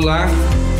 Olá,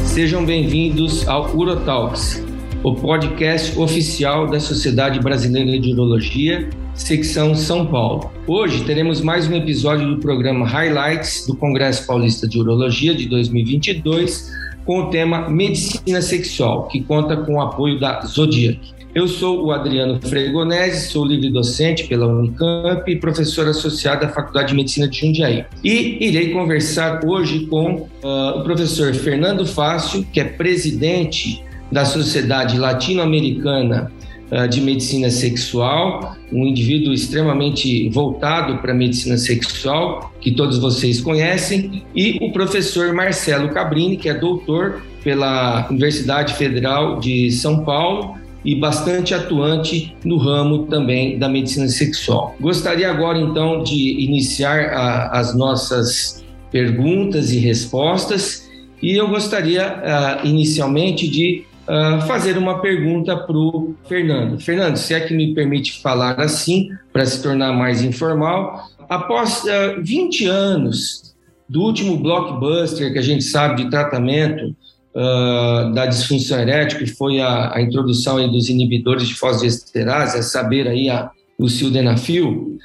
sejam bem-vindos ao Urotalks, o podcast oficial da Sociedade Brasileira de Urologia, secção São Paulo. Hoje teremos mais um episódio do programa Highlights do Congresso Paulista de Urologia de 2022, com o tema Medicina Sexual, que conta com o apoio da Zodiac. Eu sou o Adriano Fregonese, sou livre docente pela Unicamp e professor associado da Faculdade de Medicina de Jundiaí. E irei conversar hoje com uh, o professor Fernando Fácio, que é presidente da Sociedade Latino-Americana uh, de Medicina Sexual, um indivíduo extremamente voltado para a medicina sexual, que todos vocês conhecem, e o professor Marcelo Cabrini, que é doutor pela Universidade Federal de São Paulo e bastante atuante no ramo também da medicina sexual. Gostaria agora então de iniciar a, as nossas perguntas e respostas e eu gostaria uh, inicialmente de uh, fazer uma pergunta para o Fernando. Fernando, se é que me permite falar assim, para se tornar mais informal, após uh, ah, 20 anos do último blockbuster que a gente sabe de tratamento uh, da disfunção erétil, que foi a, a introdução dos inibidores de fosfodiesterase, a saber aí a, o sildenafil,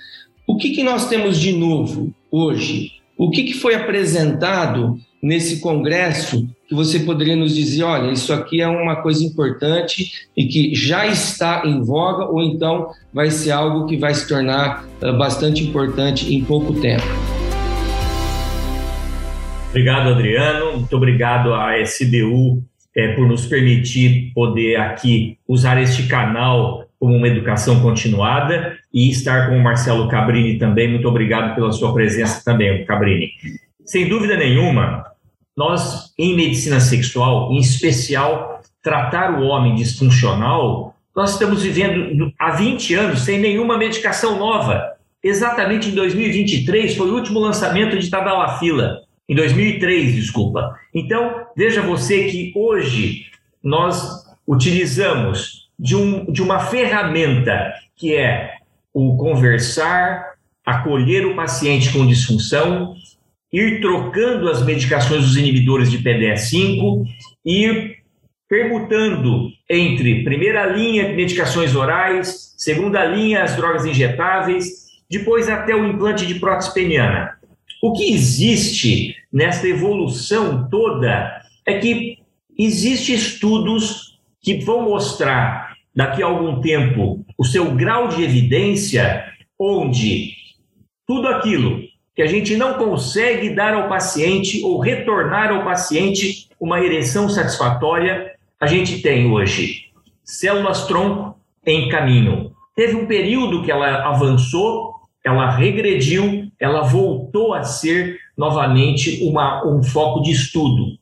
o que, que nós temos de novo hoje? O que, que foi apresentado nesse congresso que você poderia nos dizer, olha, isso aqui é uma coisa importante e que já está em voga ou então vai ser algo que vai se tornar uh, bastante importante em pouco tempo? Obrigado, Adriano. Muito obrigado à SBU é, por nos permitir poder aqui usar este canal como uma educação continuada e estar com o Marcelo Cabrini também. Muito obrigado pela sua presença também, Cabrini. Sem dúvida nenhuma, nós, em medicina sexual, em especial, tratar o homem disfuncional, nós estamos vivendo há 20 anos sem nenhuma medicação nova. Exatamente em 2023 foi o último lançamento de Tadalafila em 2003, desculpa. Então, veja você que hoje nós utilizamos de, um, de uma ferramenta que é o conversar, acolher o paciente com disfunção, ir trocando as medicações dos inibidores de PDE5, ir permutando entre primeira linha medicações orais, segunda linha as drogas injetáveis, depois até o implante de prótese peniana. O que existe nessa evolução toda é que existem estudos que vão mostrar daqui a algum tempo o seu grau de evidência, onde tudo aquilo que a gente não consegue dar ao paciente ou retornar ao paciente uma ereção satisfatória, a gente tem hoje células tronco em caminho. Teve um período que ela avançou, ela regrediu, ela voltou a ser novamente uma, um foco de estudo.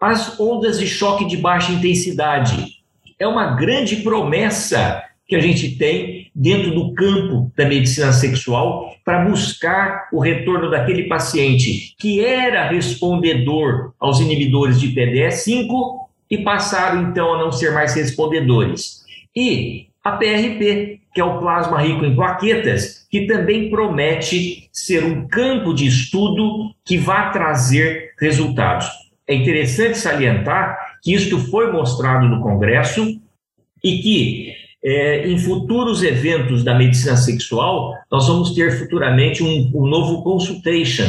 As ondas de choque de baixa intensidade é uma grande promessa que a gente tem dentro do campo da medicina sexual para buscar o retorno daquele paciente que era respondedor aos inibidores de PDE5 e passaram então a não ser mais respondedores. E a PRP, que é o plasma rico em plaquetas, que também promete ser um campo de estudo que vai trazer resultados. É interessante salientar que isto foi mostrado no Congresso e que é, em futuros eventos da medicina sexual, nós vamos ter futuramente um, um novo consultation,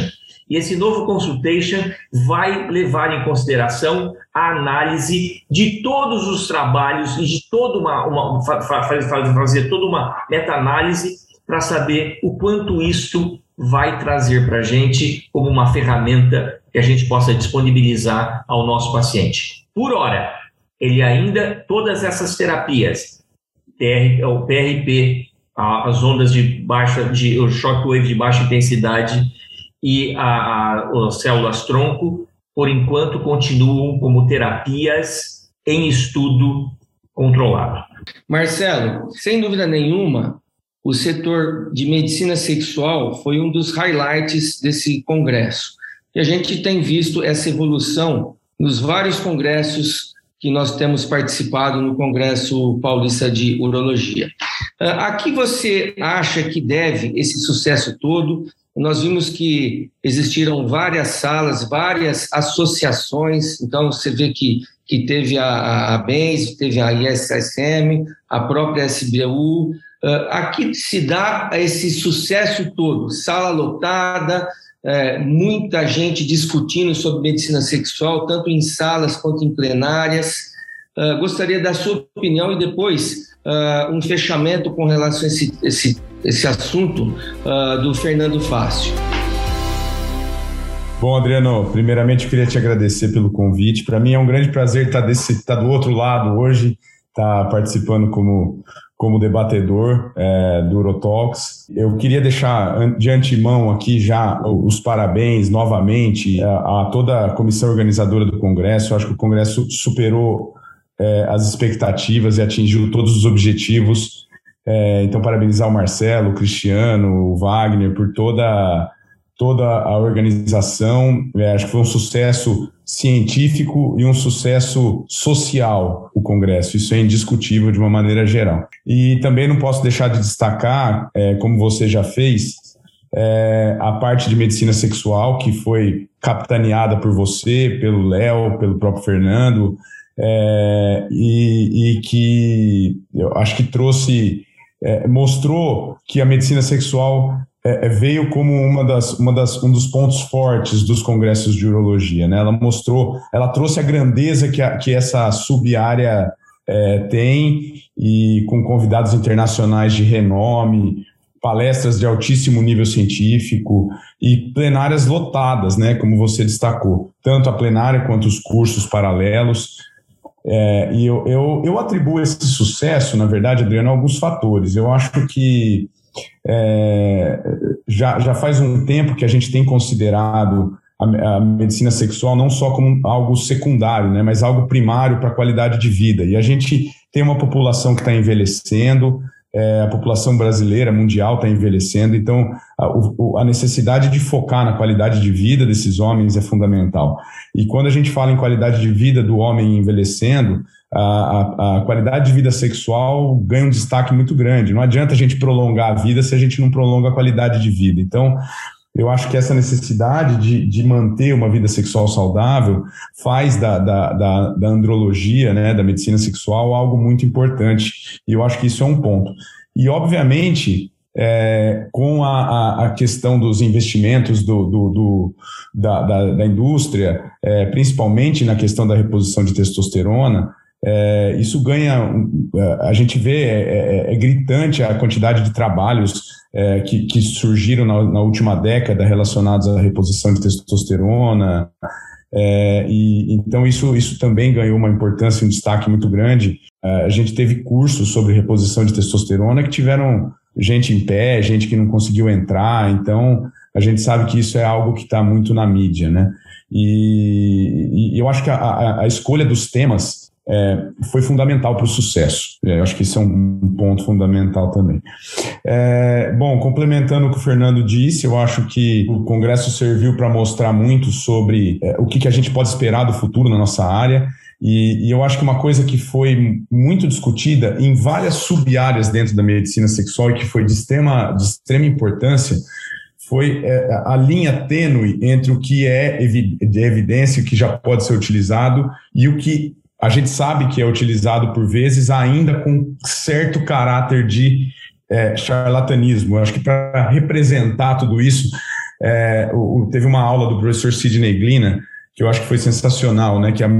e esse novo consultation vai levar em consideração a análise de todos os trabalhos e de toda uma, uma fazer toda uma meta-análise para saber o quanto isto vai trazer para a gente como uma ferramenta que a gente possa disponibilizar ao nosso paciente. Por hora, ele ainda, todas essas terapias, TR, o PRP, as ondas de baixa, de, o shockwave de baixa intensidade, e a, a, as células tronco, por enquanto, continuam como terapias em estudo controlado. Marcelo, sem dúvida nenhuma, o setor de medicina sexual foi um dos highlights desse congresso. E a gente tem visto essa evolução nos vários congressos que nós temos participado no Congresso Paulista de Urologia. Ah, a que você acha que deve esse sucesso todo nós vimos que existiram várias salas, várias associações, então você vê que, que teve a, a BENS, teve a ISSM, a própria SBU, uh, aqui se dá esse sucesso todo, sala lotada, é, muita gente discutindo sobre medicina sexual, tanto em salas quanto em plenárias. Uh, gostaria da sua opinião e depois uh, um fechamento com relação a esse, esse, esse assunto uh, do Fernando Fácil. Bom, Adriano, primeiramente queria te agradecer pelo convite. Para mim é um grande prazer estar, desse, estar do outro lado hoje, estar participando como, como debatedor é, do Urotalks. Eu queria deixar de antemão aqui já os parabéns novamente a, a toda a comissão organizadora do Congresso. Eu acho que o Congresso superou é, as expectativas e atingiu todos os objetivos. É, então, parabenizar o Marcelo, o Cristiano, o Wagner por toda, toda a organização. É, acho que foi um sucesso científico e um sucesso social o Congresso. Isso é indiscutível de uma maneira geral. E também não posso deixar de destacar, é, como você já fez, é, a parte de medicina sexual, que foi capitaneada por você, pelo Léo, pelo próprio Fernando, é, e, e, que eu acho que trouxe, é, mostrou que a medicina sexual é, é, veio como uma das, uma das, um dos pontos fortes dos congressos de urologia. Né? Ela mostrou, ela trouxe a grandeza que, a, que essa sub-área é, tem e com convidados internacionais de renome, palestras de altíssimo nível científico e plenárias lotadas, né, como você destacou, tanto a plenária quanto os cursos paralelos. É, e eu, eu, eu, atribuo esse sucesso, na verdade, Adriano, a alguns fatores. Eu acho que é, já, já faz um tempo que a gente tem considerado a, a, medicina sexual não só como algo secundário, né, mas algo primário para a qualidade de vida. E a gente tem uma população que está envelhecendo, é, a população brasileira, mundial, está envelhecendo, então a, o, a, necessidade de focar na qualidade de vida desses homens é fundamental. E quando a gente fala em qualidade de vida do homem envelhecendo, a, a, a, qualidade de vida sexual ganha um destaque muito grande. Não adianta a gente prolongar a vida se a gente não prolonga a qualidade de vida. Então, eu acho que essa necessidade de, de manter uma vida sexual saudável faz da, da, da, da andrologia, né, da medicina sexual, algo muito importante. E eu acho que isso é um ponto. E, obviamente, é, com a, a, questão dos investimentos do, do, do da, da, da, indústria, é, principalmente na questão da reposição de testosterona, é, isso ganha. A gente vê, é, é, é gritante a quantidade de trabalhos é, que, que, surgiram na, na, última década relacionados à reposição de testosterona. É, e então isso, isso também ganhou uma importância, um destaque muito grande. É, a gente teve cursos sobre reposição de testosterona que tiveram gente em pé, gente que não conseguiu entrar. Então a gente sabe que isso é algo que está muito na mídia, né? E, e eu acho que a, a, a escolha dos temas é, foi fundamental para o sucesso. É, eu acho que isso é um ponto fundamental também. É, bom, complementando o que o Fernando disse, eu acho que o Congresso serviu para mostrar muito sobre é, o que, que a gente pode esperar do futuro na nossa área. E, e, eu acho que uma coisa que foi muito discutida em várias sub-áreas dentro da medicina sexual e que foi de extrema, de extrema importância foi é, a linha tênue entre o que é evidência, que já pode ser utilizado, e o que a gente sabe que é utilizado por vezes ainda com certo caráter de é, charlatanismo. Eu acho que para representar tudo isso, é, o, teve uma aula do professor Sidney Glina que eu acho que foi sensacional, né? Que a,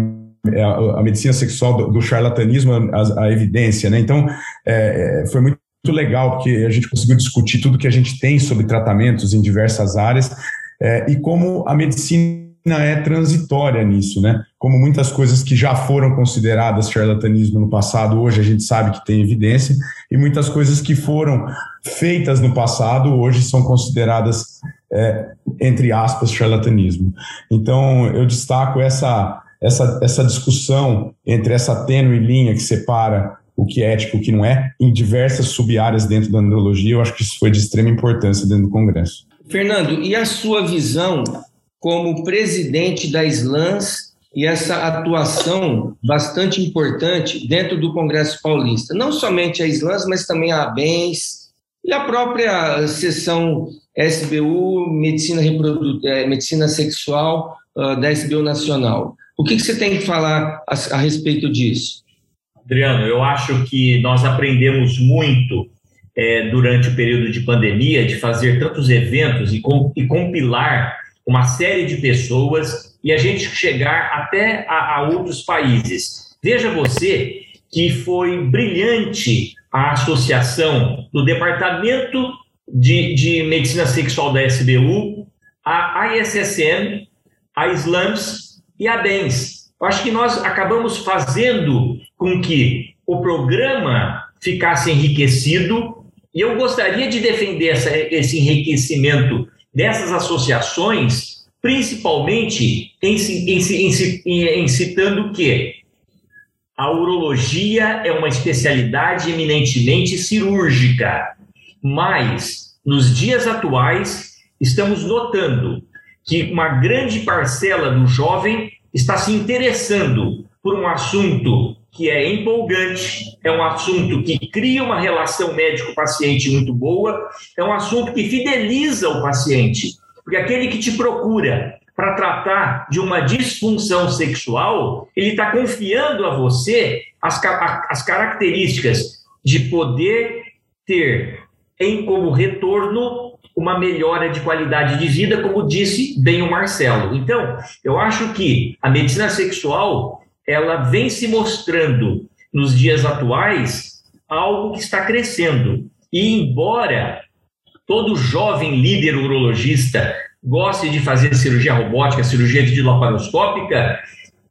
é a, a medicina sexual do, do charlatanismo, a, a, evidência, né? Então, é, é, foi muito legal, porque a gente conseguiu discutir tudo que a gente tem sobre tratamentos em diversas áreas é, e como a medicina é transitória nisso, né? Como muitas coisas que já foram consideradas charlatanismo no passado, hoje a gente sabe que tem evidência, e muitas coisas que foram feitas no passado, hoje são consideradas, é, entre aspas, charlatanismo. Então, eu destaco essa, essa, essa discussão entre essa tênue linha que separa o que é ético e o que não é, em diversas sub-áreas dentro da andrologia, eu acho que isso foi de extrema importância dentro do Congresso. Fernando, e a sua visão como presidente da SLANS e essa atuação bastante importante dentro do Congresso Paulista. Não somente a SLANS, mas também a ABENS e a própria seção SBU, Medicina, Reprodu é, Medicina Sexual uh, da SBU Nacional. O que, que você tem que falar a, a, respeito disso? Adriano, eu acho que nós aprendemos muito é, durante o período de pandemia de fazer tantos eventos e, com, e compilar uma série de pessoas e a gente chegar até a, a outros países. Veja você que foi brilhante a associação do Departamento de, de Medicina Sexual da SBU, a ISSM, a SLAMS e a DENS. Eu acho que nós acabamos fazendo com que o programa ficasse enriquecido e eu gostaria de defender essa, esse enriquecimento dessas associações, principalmente em, em, em, em citando que a urologia é uma especialidade eminentemente cirúrgica, mas nos dias atuais estamos notando que uma grande parcela do jovem está se interessando por um assunto que é empolgante, é um assunto que cria uma relação médico-paciente muito boa, é um assunto que fideliza o paciente, porque aquele que te procura para tratar de uma disfunção sexual, ele está confiando a você as, as características de poder ter em como retorno uma melhora de qualidade de vida, como disse bem o Marcelo. Então, eu acho que a medicina sexual ela vem se mostrando nos dias atuais algo que está crescendo. E embora todo jovem líder urologista goste de fazer cirurgia robótica, cirurgia videolaparoscópica,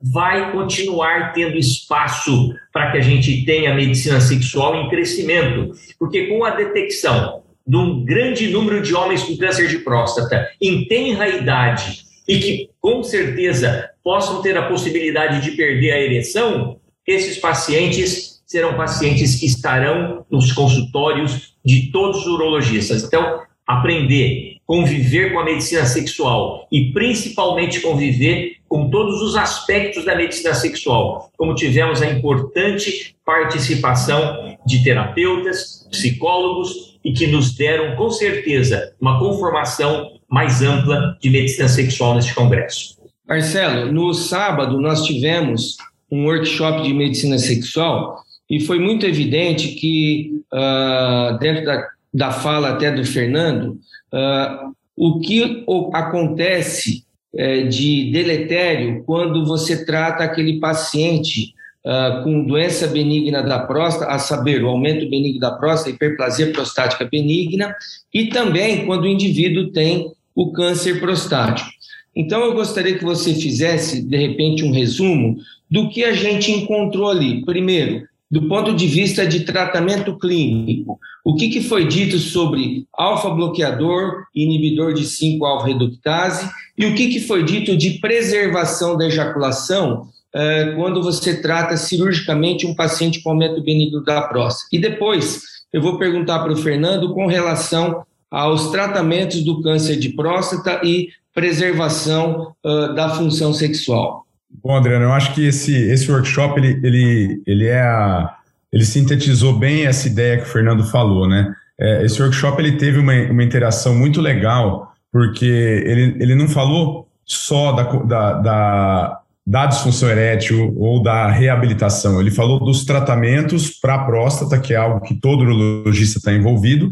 vai continuar tendo espaço para que a gente tenha medicina sexual em crescimento, porque com a detecção de um grande número de homens com câncer de próstata em tenra idade e que com certeza possam ter a possibilidade de perder a ereção, esses pacientes serão pacientes que estarão nos consultórios de todos os urologistas. Então, aprender, conviver com a medicina sexual e principalmente conviver com todos os aspectos da medicina sexual, como tivemos a importante participação de terapeutas, psicólogos e que nos deram com certeza uma conformação mais ampla de medicina sexual neste congresso. Marcelo, no sábado nós tivemos um workshop de medicina sexual e foi muito evidente que uh, dentro da da fala até do Fernando, uh, o que acontece uh, de deletério quando você trata aquele paciente uh, com doença benigna da próstata, a saber, o aumento benigno da próstata, hiperplasia prostática benigna, e também quando o indivíduo tem o câncer prostático. Então, eu gostaria que você fizesse, de repente, um resumo do que a gente encontrou ali. Primeiro, do ponto de vista de tratamento clínico, o que, que foi dito sobre alfa-bloqueador inibidor de 5-alfa-reductase e o que, que foi dito de preservação da ejaculação eh, quando você trata cirurgicamente um paciente com aumento benigno da próstata. E depois eu vou perguntar para o Fernando com relação aos tratamentos do câncer de próstata e preservação uh, da função sexual. Bom, Adriano, eu acho que esse, esse workshop ele, ele, ele, é a, ele sintetizou bem essa ideia que o Fernando falou, né? É, esse workshop ele teve uma, uma interação muito legal, porque ele, ele não falou só da, da, da, da disfunção erétil ou da reabilitação, ele falou dos tratamentos para a próstata, que é algo que todo urologista está envolvido,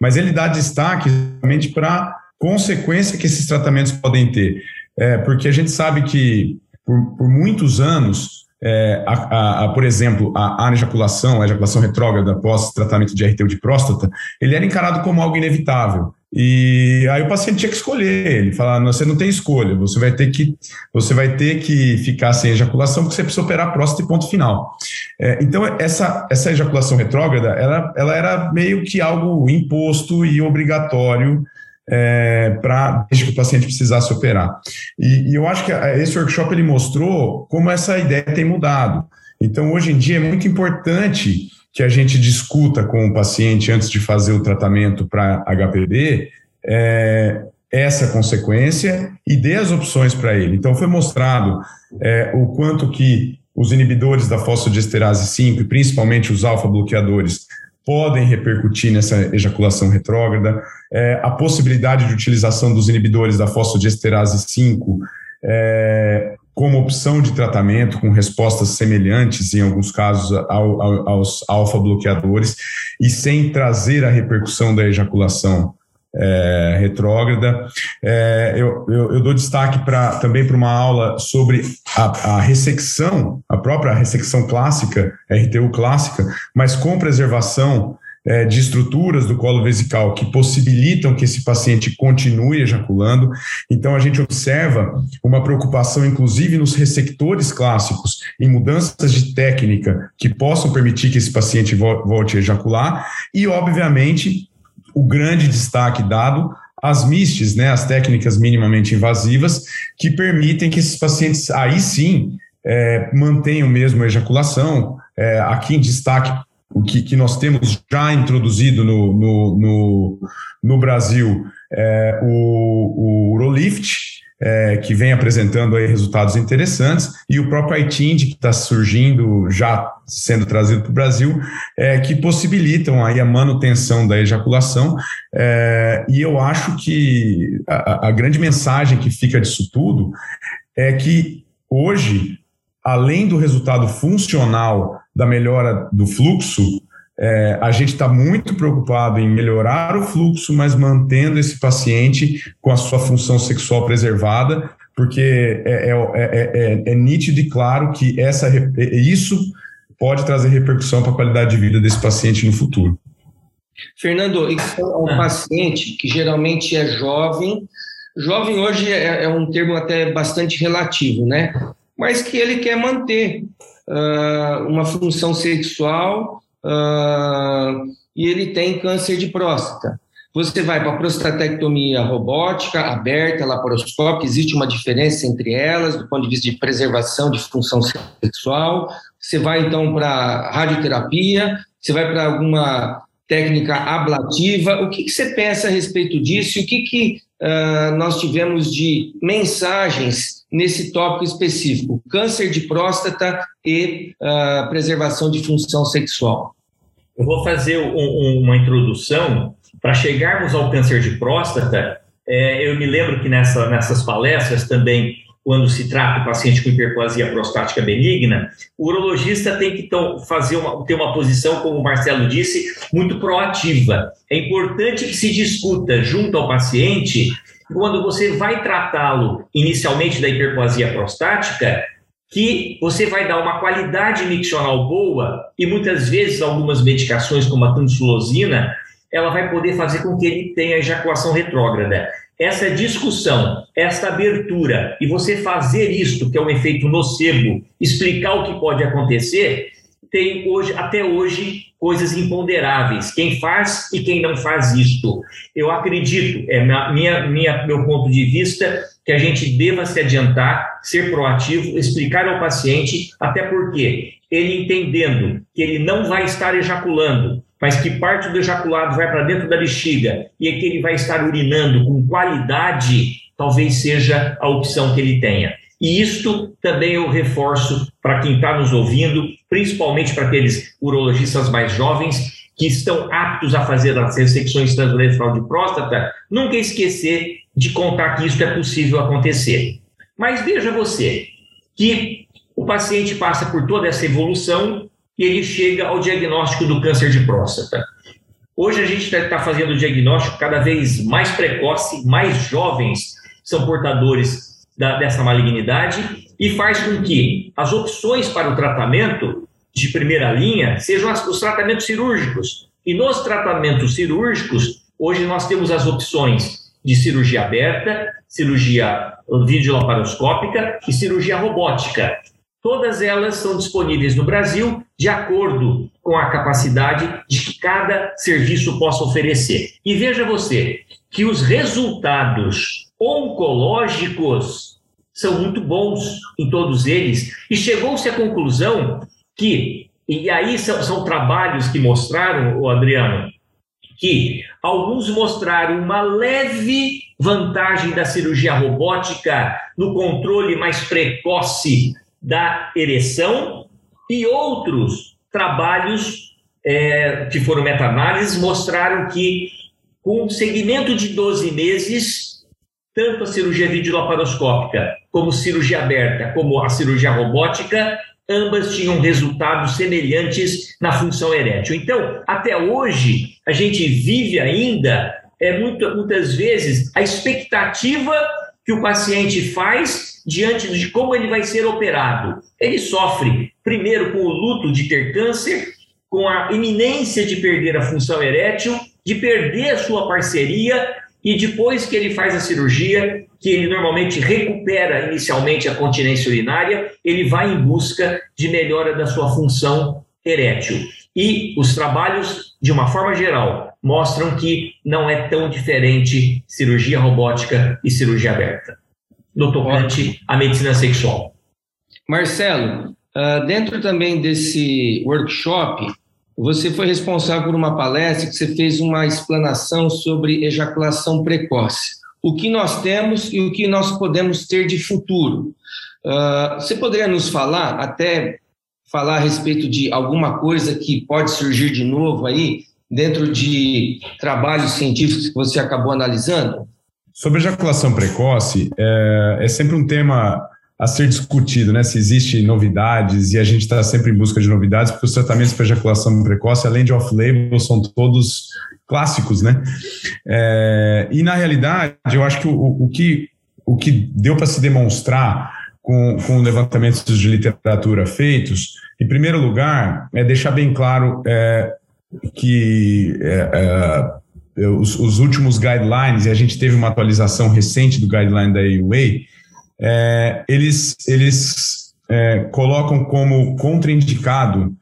mas ele dá destaque realmente para a consequência que esses tratamentos podem ter. É, porque a gente sabe que por, por muitos anos, é, a, a, a, por exemplo, a anejaculação, a ejaculação retrógrada após tratamento de RTU de próstata, ele era encarado como algo inevitável. E aí o paciente tinha que escolher, ele falava, você não tem escolha, você vai ter que, você vai ter que ficar sem ejaculação porque você precisa operar a próstata e ponto final. É, então, essa, essa ejaculação retrógrada, ela, ela era meio que algo imposto e obrigatório é, para desde que o paciente precisasse operar. E, e, eu acho que esse workshop ele mostrou como essa ideia tem mudado. Então, hoje em dia é muito importante que a gente discuta com o paciente antes de fazer o tratamento para HPV é, essa consequência e dê as opções para ele. Então, foi mostrado é, o quanto que os inibidores da fosfodiesterase 5, e principalmente os alfa-bloqueadores, podem repercutir nessa ejaculação retrógrada, é, a possibilidade de utilização dos inibidores da fosfodiesterase 5 é, como opção de tratamento, com respostas semelhantes, em alguns casos, ao, ao, aos alfa-bloqueadores, e sem trazer a repercussão da ejaculação é, retrógrada. É, eu, eu, eu, dou destaque pra, também para uma aula sobre a, a, ressecção, a própria ressecção clássica, RTU clássica, mas com preservação é, de estruturas do colo vesical que possibilitam que esse paciente continue ejaculando. Então, a gente observa uma preocupação, inclusive, nos receptores clássicos, em mudanças de técnica que possam permitir que esse paciente volte a ejacular, e, obviamente, o grande destaque dado às MISTs, né, as técnicas minimamente invasivas, que permitem que esses pacientes, aí sim, é, mantenham mesmo a ejaculação. É, aqui em destaque o que, que nós temos já introduzido no, no, no, no Brasil é o, o Urolift, é, que vem apresentando aí resultados interessantes, e o próprio iTind, que está surgindo, já sendo trazido para o Brasil, é, que possibilitam aí a manutenção da ejaculação, é, e eu acho que a, a grande mensagem que fica disso tudo é que hoje, além do resultado funcional da melhora do fluxo, é, a gente está muito preocupado em melhorar o fluxo, mas mantendo esse paciente com a sua função sexual preservada, porque é, é, é nítido e claro que essa, isso pode trazer repercussão para a qualidade de vida desse paciente no futuro. Fernando, isso é um paciente que geralmente é jovem. Jovem hoje é, um termo até bastante relativo, né? Mas que ele quer manter uh, uma função sexual uh, e ele tem câncer de próstata. Você vai para a prostatectomia robótica, aberta, laparoscópica, existe uma diferença entre elas do ponto de vista de preservação de função sexual. Você vai então para radioterapia, você vai para alguma técnica ablativa. O que, que, você pensa a respeito disso? O que, que uh, nós tivemos de mensagens nesse tópico específico: câncer de próstata e uh, preservação de função sexual. Eu vou fazer um, uma introdução para chegarmos ao câncer de próstata. É, eu me lembro que nessa, nessas palestras também quando se trata do paciente com hiperplasia prostática benigna, o urologista tem que então, fazer uma, ter uma posição, como o Marcelo disse, muito proativa. É importante que se discuta junto ao paciente quando você vai tratá-lo inicialmente da hiperplasia prostática, que você vai dar uma qualidade miccional boa e muitas vezes algumas medicações como a tansulosina, ela vai poder fazer com que ele tenha ejaculação retrógrada. Essa discussão, esta abertura e você fazer isto, que é um efeito nocebo, explicar o que pode acontecer, tem hoje, até hoje, coisas imponderáveis. Quem faz e quem não faz isto. Eu acredito, é minha, minha, meu ponto de vista, que a gente deva se adiantar, ser proativo, explicar ao paciente, até porque ele entendendo que ele não vai estar ejaculando, mas que parte do ejaculado vai para dentro da bexiga e que ele vai estar urinando com qualidade, talvez seja a opção que ele tenha. E isto também eu reforço para quem está nos ouvindo, principalmente para aqueles urologistas mais jovens que estão aptos a fazer as ressecções transuretral de próstata, nunca esquecer de contar que isso é possível acontecer. Mas veja você que o paciente passa por toda essa evolução e ele chega ao diagnóstico do câncer de próstata. Hoje a gente está tá fazendo o diagnóstico cada vez mais precoce, mais jovens são portadores da, dessa malignidade e faz com que as opções para o tratamento de primeira linha sejam os tratamentos cirúrgicos. E nos tratamentos cirúrgicos, hoje nós temos as opções de cirurgia aberta, cirurgia videolaparoscópica e cirurgia robótica. Todas elas são disponíveis no Brasil de acordo com a capacidade de que cada serviço possa oferecer. E veja você que os resultados oncológicos são muito bons em todos eles. E chegou-se à conclusão que, e aí são, são trabalhos que mostraram, o Adriano, que alguns mostraram uma leve vantagem da cirurgia robótica no controle mais precoce da ereção, e outros trabalhos é, que foram meta-análises, mostraram que com um segmento de 12 meses, tanto a cirurgia videolaparoscópica como cirurgia aberta, como a cirurgia robótica, ambas tinham resultados semelhantes na função erétil. Então, até hoje, a gente vive ainda, é muito, muitas vezes, a expectativa que o paciente faz diante de como ele vai ser operado. Ele sofre, primeiro, com o luto de ter câncer, com a iminência de perder a função erétil, de perder a sua parceria e depois que ele faz a cirurgia, que ele normalmente recupera inicialmente a continência urinária, ele vai em busca de melhora da sua função erétil. E os trabalhos, de uma forma geral, mostram que não é tão diferente cirurgia robótica e cirurgia aberta, no tocante à medicina sexual. Marcelo, ah, dentro também desse workshop, você foi responsável por uma palestra que você fez uma explanação sobre ejaculação precoce. O que nós temos e o que nós podemos ter de futuro. Uh, você poderia nos falar, até falar a respeito de alguma coisa que pode surgir de novo aí, dentro de trabalhos científicos que você acabou analisando? Sobre ejaculação precoce, é, é sempre um tema a ser discutido, né? Se existe novidades e a gente está sempre em busca de novidades, porque os tratamentos para ejaculação precoce, além de off-label, são todos clássicos, né? É, e na realidade, eu acho que o, o que o que deu para se demonstrar com, com levantamentos de literatura feitos, em primeiro lugar, é deixar bem claro é, que é, é os, os, últimos guidelines, e a gente teve uma atualização recente do guideline da AUA, é, eles, eles é, colocam como contraindicado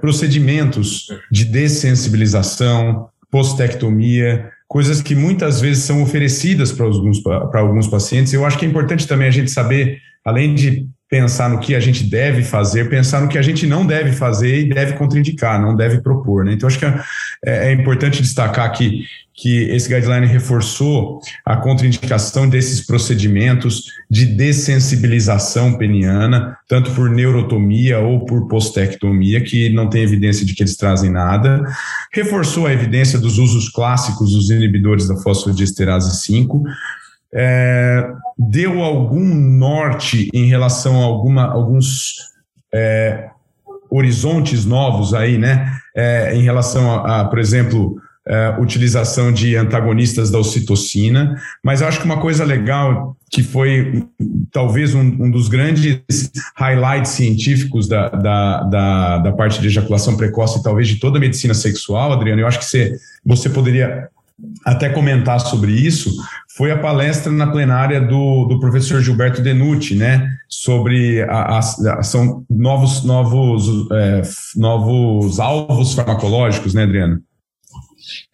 procedimentos de dessensibilização, postectomia, coisas que muitas vezes são oferecidas para alguns, para alguns pacientes. Eu acho que é importante também a gente saber, além de pensar no que a gente deve fazer, pensar no que a gente não deve fazer e deve contraindicar, não deve propor. Né? Então, acho que é, é importante destacar que, que esse guideline reforçou a contraindicação desses procedimentos de dessensibilização peniana, tanto por neurotomia ou por postectomia, que não tem evidência de que eles trazem nada. Reforçou a evidência dos usos clássicos dos inibidores da fosfodiesterase 5, é, deu algum norte em relação a alguma, alguns é, horizontes novos aí, né? É, em relação a, a por exemplo, é, utilização de antagonistas da ocitocina, mas acho que uma coisa legal que foi talvez um, um dos grandes highlights científicos da, da, da, da, parte de ejaculação precoce e talvez de toda a medicina sexual, Adriano, eu acho que você, você poderia até comentar sobre isso foi a palestra na plenária do, do professor Gilberto Denucci, né, sobre a, a, são novos novos é, novos alvos farmacológicos, né, Adriano?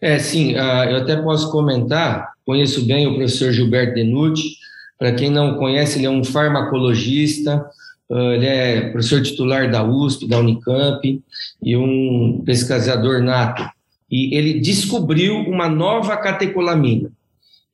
É, sim, uh, eu até posso comentar, conheço bem o professor Gilberto Denucci, para quem não conhece, ele é um farmacologista, uh, ele é professor titular da USP, da Unicamp, e um pesquisador nato e ele descobriu uma nova catecolamina.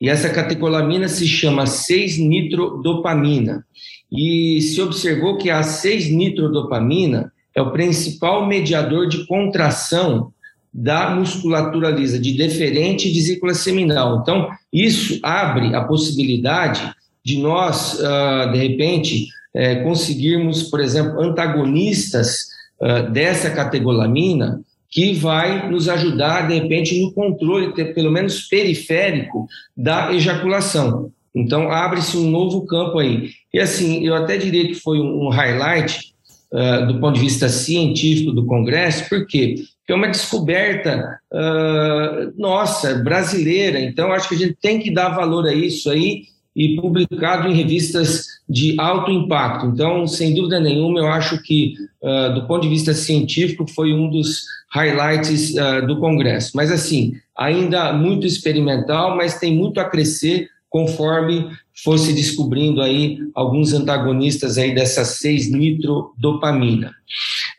E essa catecolamina se chama 6-nitrodopamina. E se observou que a 6-nitrodopamina é o principal mediador de contração da musculatura lisa, de deferente e vesícula seminal. Então, isso abre a possibilidade de nós, uh, de repente, eh, conseguirmos, por exemplo, antagonistas uh, dessa catecolamina que vai nos ajudar, de repente, no controle, pelo menos periférico, da ejaculação. Então, abre-se um novo campo aí. E assim, eu até diria que foi um highlight uh, do ponto de vista científico do Congresso, por quê? Porque é uma descoberta uh, nossa, brasileira. Então, acho que a gente tem que dar valor a isso aí e publicado em revistas de alto impacto. Então, sem dúvida nenhuma, eu acho que, uh, do ponto de vista científico, foi um dos highlights uh, do Congresso. Mas, assim, ainda muito experimental, mas tem muito a crescer conforme fosse descobrindo aí alguns antagonistas aí dessa 6-nitrodopamina.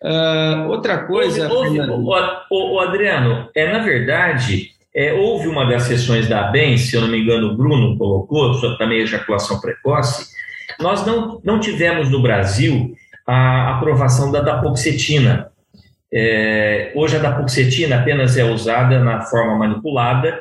Uh, outra coisa... O, Adriano, é, na verdade, é, houve uma das sessões da ABEM, se eu não me engano, o Bruno colocou, sobre também ejaculação precoce. Nós não, não tivemos no Brasil a aprovação da dapoxetina. É, hoje a dapoxetina apenas é usada na forma manipulada,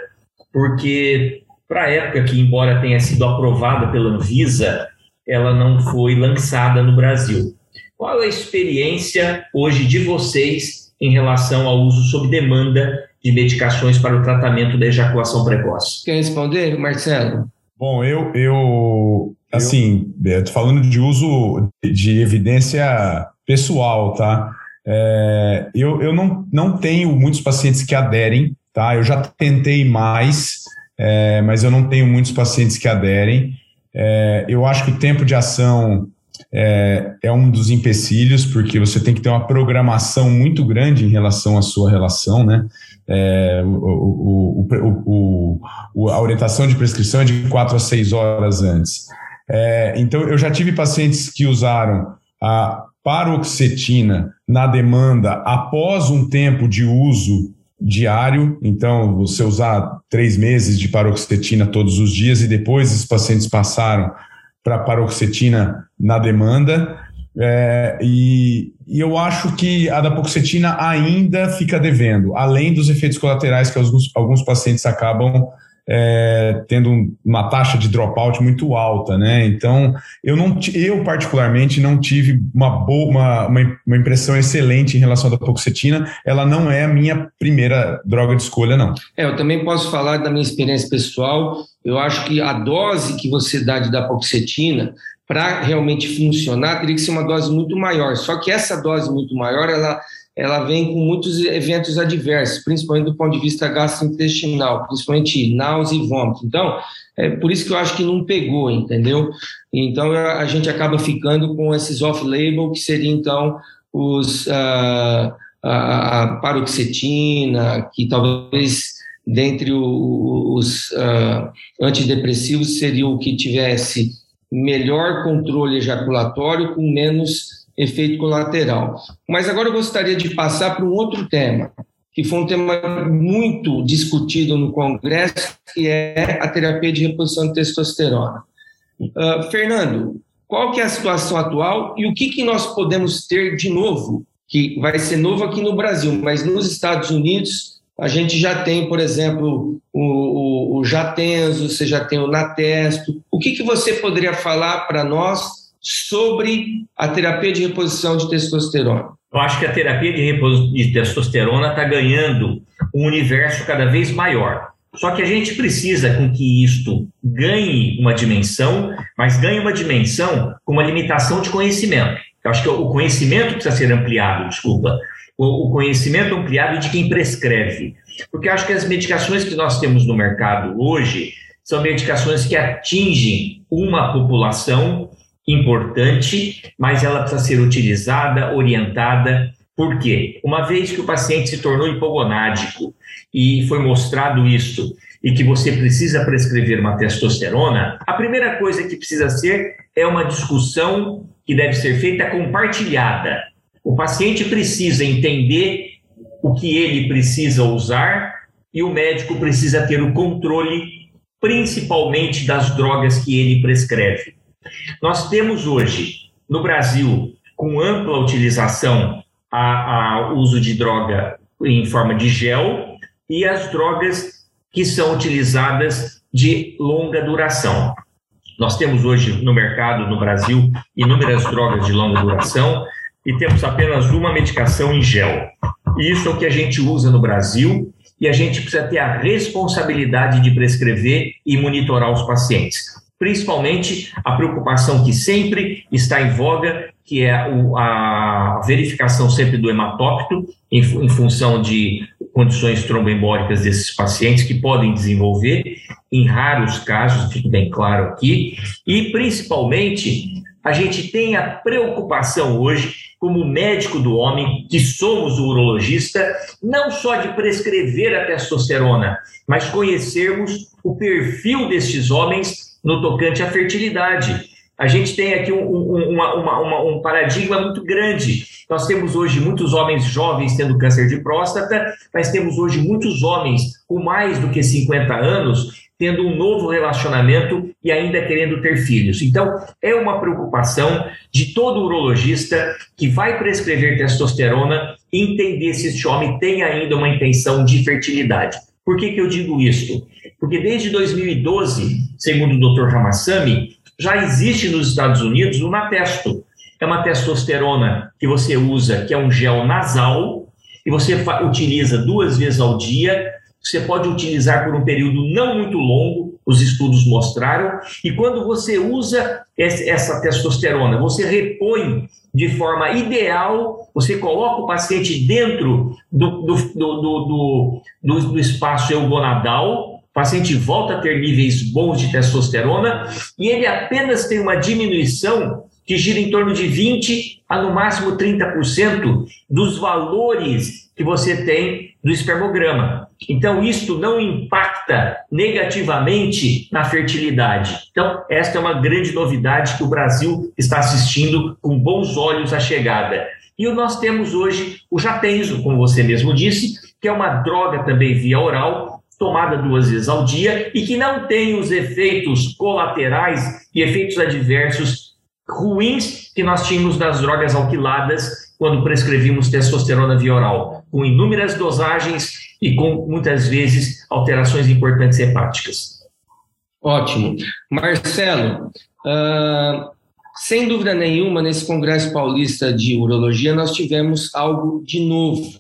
porque para a época que, embora tenha sido aprovada pela Anvisa, ela não foi lançada no Brasil. Qual é a experiência hoje de vocês em relação ao uso sob demanda de medicações para o tratamento da ejaculação precoce? Quer responder, Marcelo? Bom, eu, eu assim, estou falando de uso de evidência pessoal, tá? É, eu eu não, não tenho muitos pacientes que aderem, tá? Eu já tentei mais, é, mas eu não tenho muitos pacientes que aderem. É, eu acho que o tempo de ação é, é, um dos empecilhos, porque você tem que ter uma programação muito grande em relação à sua relação, né? É, o, o, o, a orientação de prescrição é de quatro a seis horas antes. É, então, eu já tive pacientes que usaram a paroxetina na demanda após um tempo de uso diário, então você usar três meses de paroxetina todos os dias e depois os pacientes passaram para paroxetina na demanda. É, e, e, eu acho que a dapoxetina ainda fica devendo, além dos efeitos colaterais que alguns, alguns pacientes acabam é, tendo uma taxa de dropout muito alta, né? Então, eu não, eu particularmente não tive uma boa, uma, uma, impressão excelente em relação à dapoxetina. Ela não é a minha primeira droga de escolha, não. É, eu também posso falar da minha experiência pessoal. Eu acho que a dose que você dá de dapoxetina para realmente funcionar teria que ser uma dose muito maior. Só que essa dose muito maior, ela ela vem com muitos eventos adversos, principalmente do ponto de vista gastrointestinal, principalmente náusea e vômito. Então, é por isso que eu acho que não pegou, entendeu? Então, a gente acaba ficando com esses off-label, que seriam, então, os, uh, a, a paroxetina, que talvez dentre os uh, antidepressivos seria o que tivesse melhor controle ejaculatório com menos efeito colateral. Mas agora eu gostaria de passar para um outro tema, que foi um tema muito discutido no Congresso, que é a terapia de reposição de testosterona. Uh, Fernando, qual que é a situação atual e o que, que nós podemos ter de novo, que vai ser novo aqui no Brasil, mas nos Estados Unidos a gente já tem, por exemplo, o, o, o Jatenzo, você já tem o Natesto. O que, que você poderia falar para nós sobre a terapia de reposição de testosterona? Eu acho que a terapia de reposição de testosterona está ganhando um universo cada vez maior. Só que a gente precisa com que isto ganhe uma dimensão, mas ganhe uma dimensão com uma limitação de conhecimento. Eu acho que o conhecimento precisa ser ampliado, desculpa. O conhecimento ampliado de quem prescreve. Porque acho que as medicações que nós temos no mercado hoje são medicações que atingem uma população importante, mas ela precisa ser utilizada, orientada. Por quê? Uma vez que o paciente se tornou hipogonádico e foi mostrado isso, e que você precisa prescrever uma testosterona, a primeira coisa que precisa ser é uma discussão que deve ser feita compartilhada. O paciente precisa entender o que ele precisa usar e o médico precisa ter o controle, principalmente das drogas que ele prescreve. Nós temos hoje, no Brasil, com ampla utilização, a, a uso de droga em forma de gel e as drogas que são utilizadas de longa duração. Nós temos hoje no mercado, no Brasil, inúmeras drogas de longa duração e temos apenas uma medicação em gel. Isso é o que a gente usa no Brasil e a gente precisa ter a responsabilidade de prescrever e monitorar os pacientes principalmente a preocupação que sempre está em voga, que é a verificação sempre do hematócrito, em, função de condições tromboembólicas desses pacientes que podem desenvolver, em raros casos, fique bem claro aqui, e principalmente a gente tem a preocupação hoje, como médico do homem, que somos o urologista, não só de prescrever a testosterona, mas conhecermos o perfil destes homens no tocante à fertilidade. A gente tem aqui um, um, uma, uma, um paradigma muito grande. Nós temos hoje muitos homens jovens tendo câncer de próstata, mas temos hoje muitos homens com mais do que 50 anos tendo um novo relacionamento e ainda querendo ter filhos. Então, é uma preocupação de todo urologista que vai prescrever testosterona entender se este homem tem ainda uma intenção de fertilidade. Por que, que eu digo isso? Porque desde 2012, segundo o Dr. Ramassami, já existe nos Estados Unidos o Natesto. É uma testosterona que você usa, que é um gel nasal, e você utiliza duas vezes ao dia. Você pode utilizar por um período não muito longo, os estudos mostraram, e quando você usa essa testosterona, você repõe de forma ideal, você coloca o paciente dentro do, do, do, do, do espaço eugonadal, o paciente volta a ter níveis bons de testosterona e ele apenas tem uma diminuição que gira em torno de 20 a no máximo 30% dos valores que você tem do espermograma. Então, isto não impacta negativamente na fertilidade. Então, esta é uma grande novidade que o Brasil está assistindo com bons olhos à chegada. E nós temos hoje o japenzo, como você mesmo disse, que é uma droga também via oral, tomada duas vezes ao dia e que não tem os efeitos colaterais e efeitos adversos ruins que nós tínhamos das drogas alquiladas quando prescrevimos testosterona via oral, com inúmeras dosagens e com muitas vezes alterações importantes hepáticas. Ótimo. Marcelo, uh, sem dúvida nenhuma, nesse Congresso Paulista de Urologia, nós tivemos algo de novo,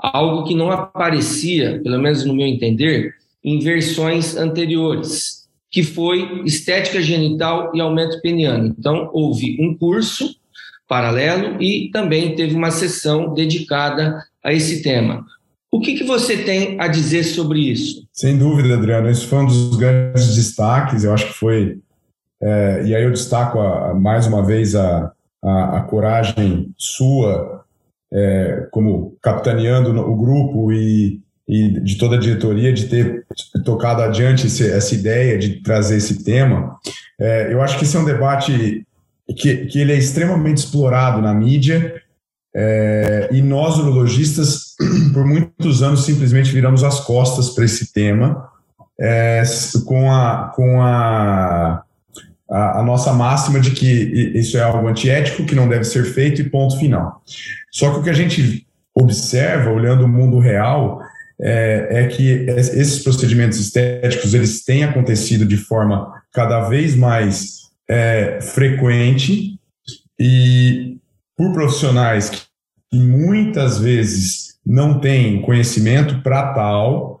algo que não aparecia, pelo menos no meu entender, em versões anteriores que foi estética genital e aumento peniano. Então, houve um curso paralelo e também teve uma sessão dedicada a esse tema. O que, que você tem a dizer sobre isso? Sem dúvida, Adriano, esse foi um dos grandes destaques, eu acho que foi, é, e aí eu destaco a, a, mais uma vez a, a, a coragem sua, é, como capitaneando o grupo e, e de toda a diretoria de ter tocado adiante esse, essa ideia de trazer esse tema. É, eu acho que esse é um debate que, que ele é extremamente explorado na mídia é, e nós, urologistas, por muitos anos simplesmente viramos as costas para esse tema é, com, a, com a, a, a, nossa máxima de que isso é algo antiético, que não deve ser feito e ponto final. Só que o que a gente observa, olhando o mundo real, é, é, que esses procedimentos estéticos eles têm acontecido de forma cada vez mais é, frequente e por profissionais que muitas vezes não têm conhecimento para tal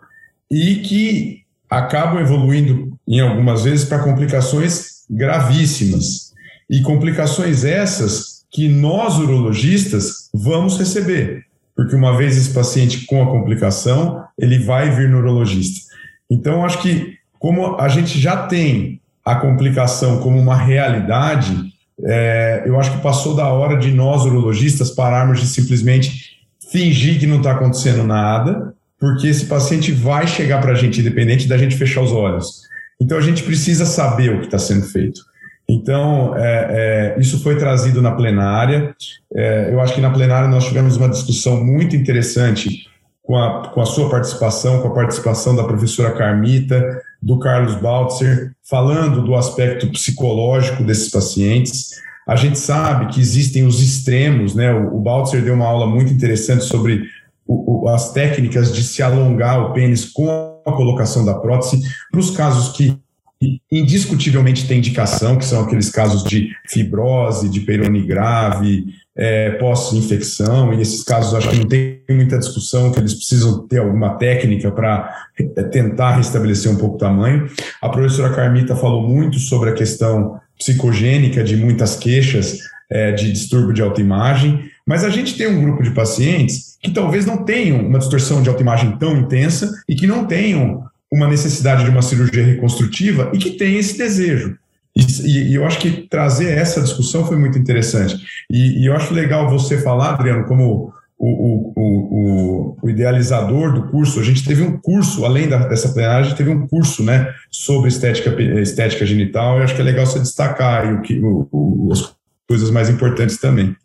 e que acabam evoluindo em algumas vezes para complicações gravíssimas e complicações essas que nós urologistas vamos receber porque uma vez esse paciente com a complicação, ele vai vir no urologista. Então, acho que como a gente já tem a complicação como uma realidade, é, eu acho que passou da hora de nós, urologistas, pararmos de simplesmente fingir que não está acontecendo nada, porque esse paciente vai chegar para a gente, independente da gente fechar os olhos. Então, a gente precisa saber o que está sendo feito. Então, é, é, isso foi trazido na plenária. É, eu acho que na plenária nós tivemos uma discussão muito interessante com a, com a sua participação, com a participação da professora Carmita, do Carlos Baltzer, falando do aspecto psicológico desses pacientes. A gente sabe que existem os extremos, né? O, o Baltzer deu uma aula muito interessante sobre o, o, as técnicas de se alongar o pênis com a colocação da prótese, para os casos que indiscutivelmente tem indicação, que são aqueles casos de fibrose, de peirone grave, é, pós-infecção, e esses casos acho que não tem muita discussão, que eles precisam ter alguma técnica para é, tentar restabelecer um pouco o tamanho. A professora Carmita falou muito sobre a questão psicogênica de muitas queixas é, de distúrbio de autoimagem, mas a gente tem um grupo de pacientes que talvez não tenham uma distorção de autoimagem tão intensa e que não tenham uma necessidade de uma cirurgia reconstrutiva e que tem esse desejo. E, e, eu acho que trazer essa discussão foi muito interessante. E, e eu acho legal você falar, Adriano, como o, o, o, o, idealizador do curso. A gente teve um curso, além da, dessa plenária, a gente teve um curso né, sobre estética, estética genital. Eu acho que é legal você destacar aí o que, as coisas mais importantes também.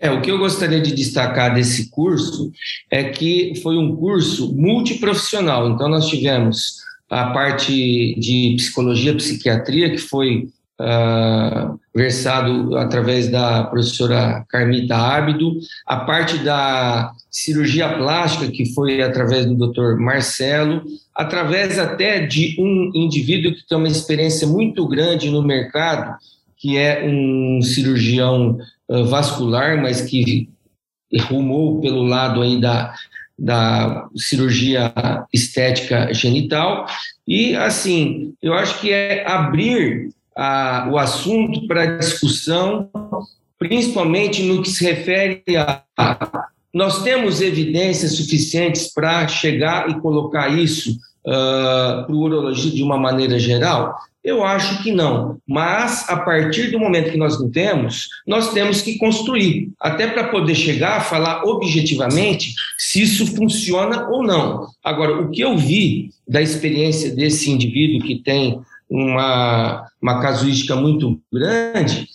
É, o que eu gostaria de destacar desse curso é que foi um curso multiprofissional. Então, nós tivemos a parte de psicologia, psiquiatria, que foi uh, versado através da professora Carmita Ábido, a parte da cirurgia plástica, que foi através do Dr. Marcelo, através até de um indivíduo que tem uma experiência muito grande no mercado, que é um cirurgião vascular, mas que rumou pelo lado aí da, da cirurgia estética genital. E, assim, eu acho que é abrir a, o assunto para discussão, principalmente no que se refere a. Nós temos evidências suficientes para chegar e colocar isso uh, para o urologista de uma maneira geral? Eu acho que não, mas a partir do momento que nós não temos, nós temos que construir, até para poder chegar a falar objetivamente se isso funciona ou não. Agora, o que eu vi da experiência desse indivíduo que tem uma, uma casuística muito grande,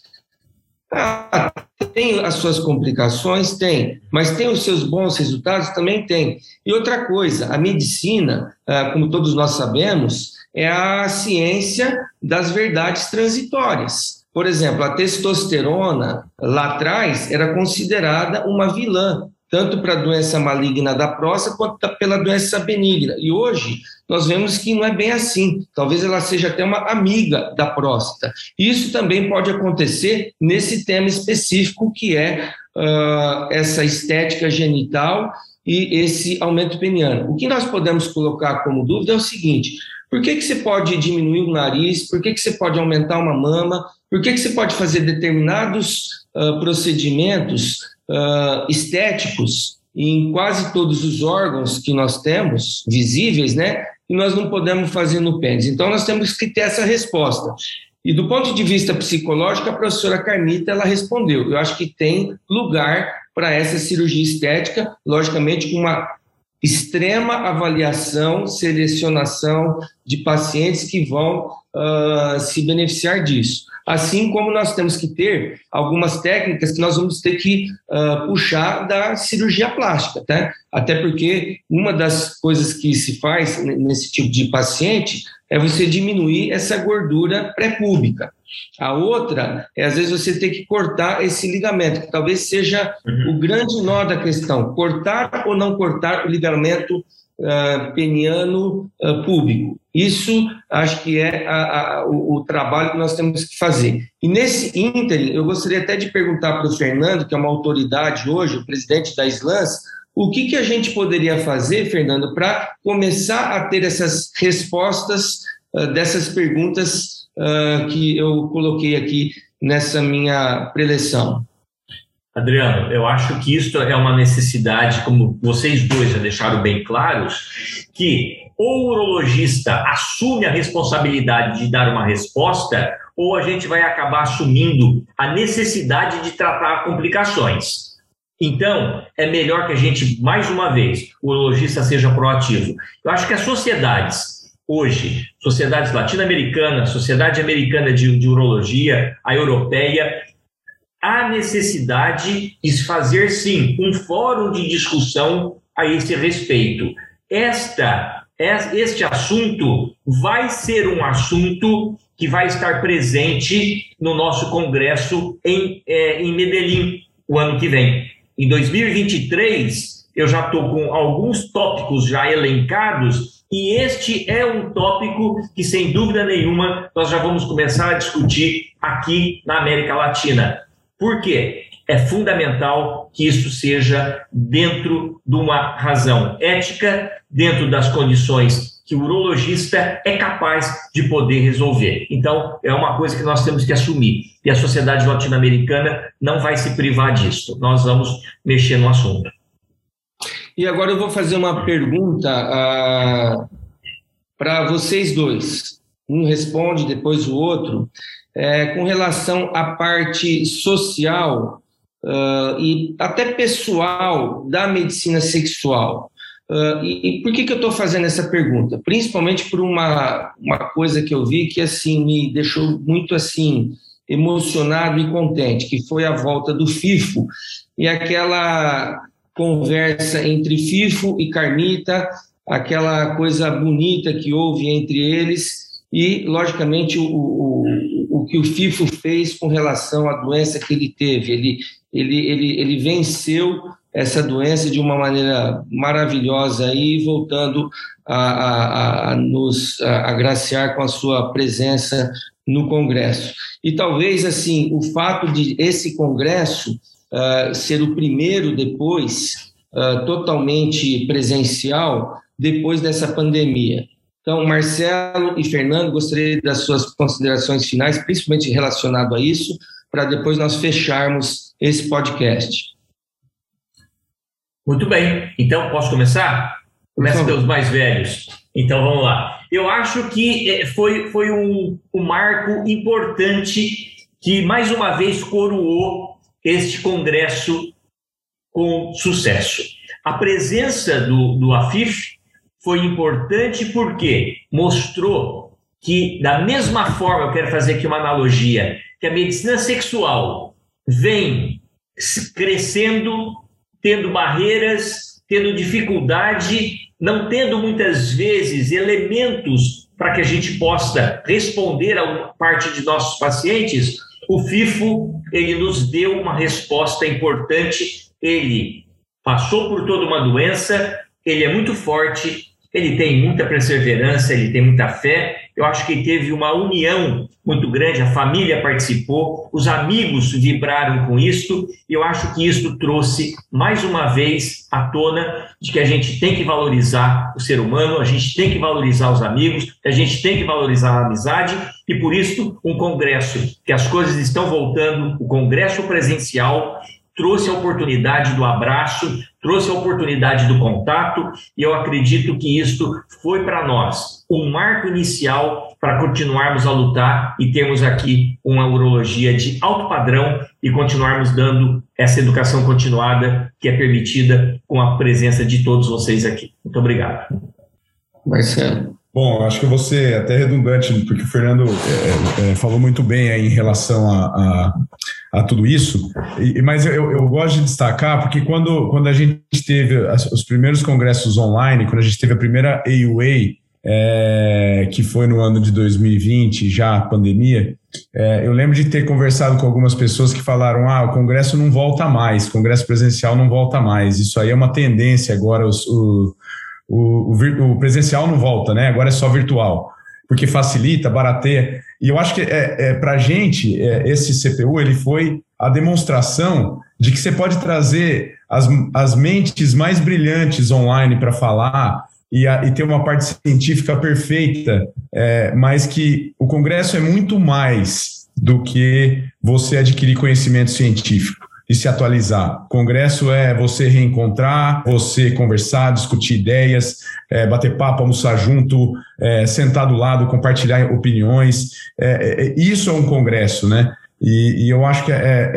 ah, tem as suas complicações? Tem, mas tem os seus bons resultados? Também tem. E outra coisa, a medicina, ah, como todos nós sabemos, é a ciência das verdades transitórias. Por exemplo, a testosterona lá atrás era considerada uma vilã, tanto para a doença maligna da próstata quanto pela doença benigna. E hoje nós vemos que não é bem assim. Talvez ela seja até uma amiga da próstata. Isso também pode acontecer nesse tema específico que é uh, essa estética genital e esse aumento peniano. O que nós podemos colocar como dúvida é o seguinte: por que, que você pode diminuir o nariz? Por que, que você pode aumentar uma mama? Por que, que você pode fazer determinados uh, procedimentos uh, estéticos em quase todos os órgãos que nós temos, visíveis, né? E nós não podemos fazer no pênis. Então, nós temos que ter essa resposta. E do ponto de vista psicológico, a professora Carmita ela respondeu. Eu acho que tem lugar para essa cirurgia estética, logicamente com uma extrema avaliação, selecionação de pacientes que vão uh, se beneficiar disso. Assim como nós temos que ter algumas técnicas que nós vamos ter que uh, puxar da cirurgia plástica, tá? Até porque uma das coisas que se faz nesse tipo de paciente é você diminuir essa gordura pré-pública. A outra é, às vezes, você ter que cortar esse ligamento, que talvez seja uhum. o grande nó da questão: cortar ou não cortar o ligamento uh, peniano uh, público. Isso acho que é a, a, o, o, trabalho que nós temos que fazer. E nesse ínterim, eu gostaria até de perguntar para o Fernando, que é uma autoridade hoje, o presidente da SLANS, o que, que a gente poderia fazer, Fernando, para começar a ter essas respostas uh, dessas perguntas que eu coloquei aqui nessa minha preleção? Adriano, eu acho que isso é uma necessidade, como vocês dois já deixaram bem claros, que ou o urologista assume a responsabilidade de dar uma resposta, ou a gente vai acabar assumindo a necessidade de tratar complicações. Então, é melhor que a gente, mais uma vez, o urologista seja proativo. Eu acho que as sociedades, hoje, sociedades latino-americanas, sociedade americana de, de urologia, a europeia, há necessidade de fazer, sim, um fórum de discussão a esse respeito. Esta, este assunto vai ser um assunto que vai estar presente no nosso congresso em, é, em Medellín o ano que vem. Em 2023, eu já estou com alguns tópicos já elencados e este é um tópico que, sem dúvida nenhuma, nós já vamos começar a discutir aqui na América Latina. Por quê? É fundamental que isso seja dentro de uma razão ética, dentro das condições que o urologista é capaz de poder resolver. Então, é uma coisa que nós temos que assumir. E a sociedade latino-americana não vai se privar disso. Nós vamos mexer no assunto. E agora eu vou fazer uma pergunta uh, para vocês dois. Um responde, depois o outro. É, com relação à parte social uh, e até pessoal da medicina sexual. Uh, e, e, por que, que eu estou fazendo essa pergunta? Principalmente por uma, uma coisa que eu vi que assim me deixou muito assim emocionado e contente, que foi a volta do FIFO e aquela conversa entre FIFO e Carmita, aquela coisa bonita que houve entre eles e, logicamente, o, o, o que o FIFO fez com relação à doença que ele teve. Ele, ele, ele, ele venceu essa doença de uma maneira maravilhosa aí, voltando a, a, a nos agraciar com a sua presença no Congresso. E talvez assim o fato de esse Congresso uh, ser o primeiro depois uh, totalmente presencial depois dessa pandemia. Então, Marcelo e Fernando, gostaria das suas considerações finais, principalmente relacionado a isso, para depois nós fecharmos esse podcast. Muito bem. Então, posso começar? Começa pelos mais velhos. Então, vamos lá. Eu acho que eh, foi, foi um, um marco importante que, mais uma vez, coroou este congresso com sucesso. A presença do, do AFIF foi importante porque mostrou que, da mesma forma, eu quero fazer aqui uma analogia, que a medicina sexual vem crescendo tendo barreiras, tendo dificuldade, não tendo muitas vezes elementos para que a gente possa responder a parte de nossos pacientes, o FIFO ele nos deu uma resposta importante. Ele passou por toda uma doença, ele é muito forte, ele tem muita perseverança, ele tem muita fé. Eu acho que teve uma união muito grande, a família participou, os amigos vibraram com isto, e eu acho que isso trouxe mais uma vez à tona de que a gente tem que valorizar o ser humano, a gente tem que valorizar os amigos, a gente tem que valorizar a amizade, e por isso um congresso que as coisas estão voltando, o congresso presencial trouxe a oportunidade do abraço, trouxe a oportunidade do contato, e eu acredito que isto foi para nós um marco inicial para continuarmos a lutar e termos aqui uma urologia de alto padrão e continuarmos dando essa educação continuada que é permitida com a presença de todos vocês aqui. Muito obrigado. Marcelo. Bom, acho que você até redundante, porque o Fernando é, é, falou muito bem em relação a, a, a tudo isso, e, mas eu, eu, gosto de destacar porque quando, quando a gente teve os primeiros congressos online, quando a gente teve a primeira AUA, é, que foi no ano de 2020, já a pandemia, é, eu lembro de ter conversado com algumas pessoas que falaram: ah, o congresso não volta mais, congresso presencial não volta mais, isso aí é uma tendência agora, os, o o, o, o, presencial não volta, né? Agora é só virtual, porque facilita, barateia. E eu acho que é, é para a gente, é, esse CPU ele foi a demonstração de que você pode trazer as, as mentes mais brilhantes online para falar e, a, e, ter uma parte científica perfeita, é, mas que o Congresso é muito mais do que você adquirir conhecimento científico e se atualizar. Congresso é você reencontrar, você conversar, discutir ideias, é, bater papo, almoçar junto, é, sentar do lado, compartilhar opiniões. É, é, é isso é um congresso, né? E, e eu acho que é,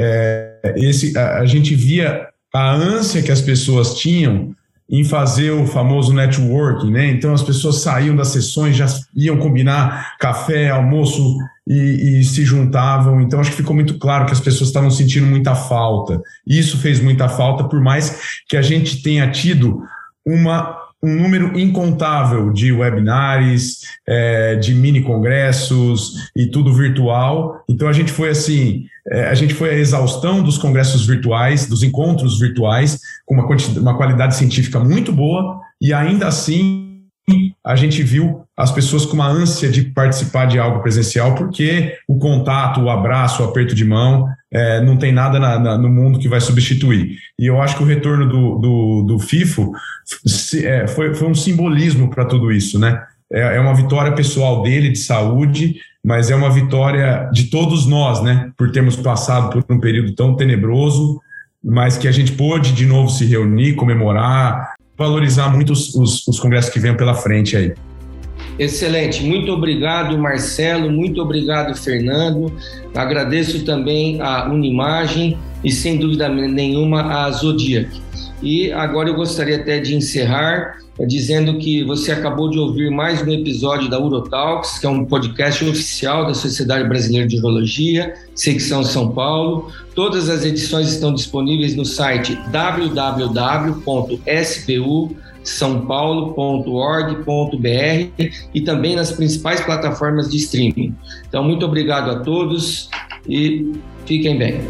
é, esse, a, a gente via a ânsia que as pessoas tinham em fazer o famoso networking, né? Então as pessoas saíam das sessões, já iam combinar café, almoço e, e, se juntavam. Então acho que ficou muito claro que as pessoas estavam sentindo muita falta. Isso fez muita falta, por mais que a gente tenha tido uma um número incontável de webinars, é, de mini congressos e tudo virtual. Então a gente foi assim, é, a gente foi a exaustão dos congressos virtuais, dos encontros virtuais, com uma, uma qualidade científica muito boa, e ainda assim a gente viu as pessoas com uma ânsia de participar de algo presencial, porque o contato, o abraço, o aperto de mão, é, não tem nada na, na, no mundo que vai substituir. E eu acho que o retorno do, do, do FIFO se, é, foi, foi um simbolismo para tudo isso, né? É, é uma vitória pessoal dele de saúde, mas é uma vitória de todos nós, né? Por termos passado por um período tão tenebroso, mas que a gente pôde de novo se reunir, comemorar, valorizar muito os, os, os congressos que vêm pela frente aí. Excelente, muito obrigado Marcelo, muito obrigado Fernando. Agradeço também a Unimagem e sem dúvida nenhuma a Zodiac. E agora eu gostaria até de encerrar dizendo que você acabou de ouvir mais um episódio da Urotalks, que é um podcast oficial da Sociedade Brasileira de Urologia, secção São Paulo. Todas as edições estão disponíveis no site www.spu sãopaulo.org.br e também nas principais plataformas de streaming. Então, muito obrigado a todos e fiquem bem.